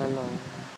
Hello。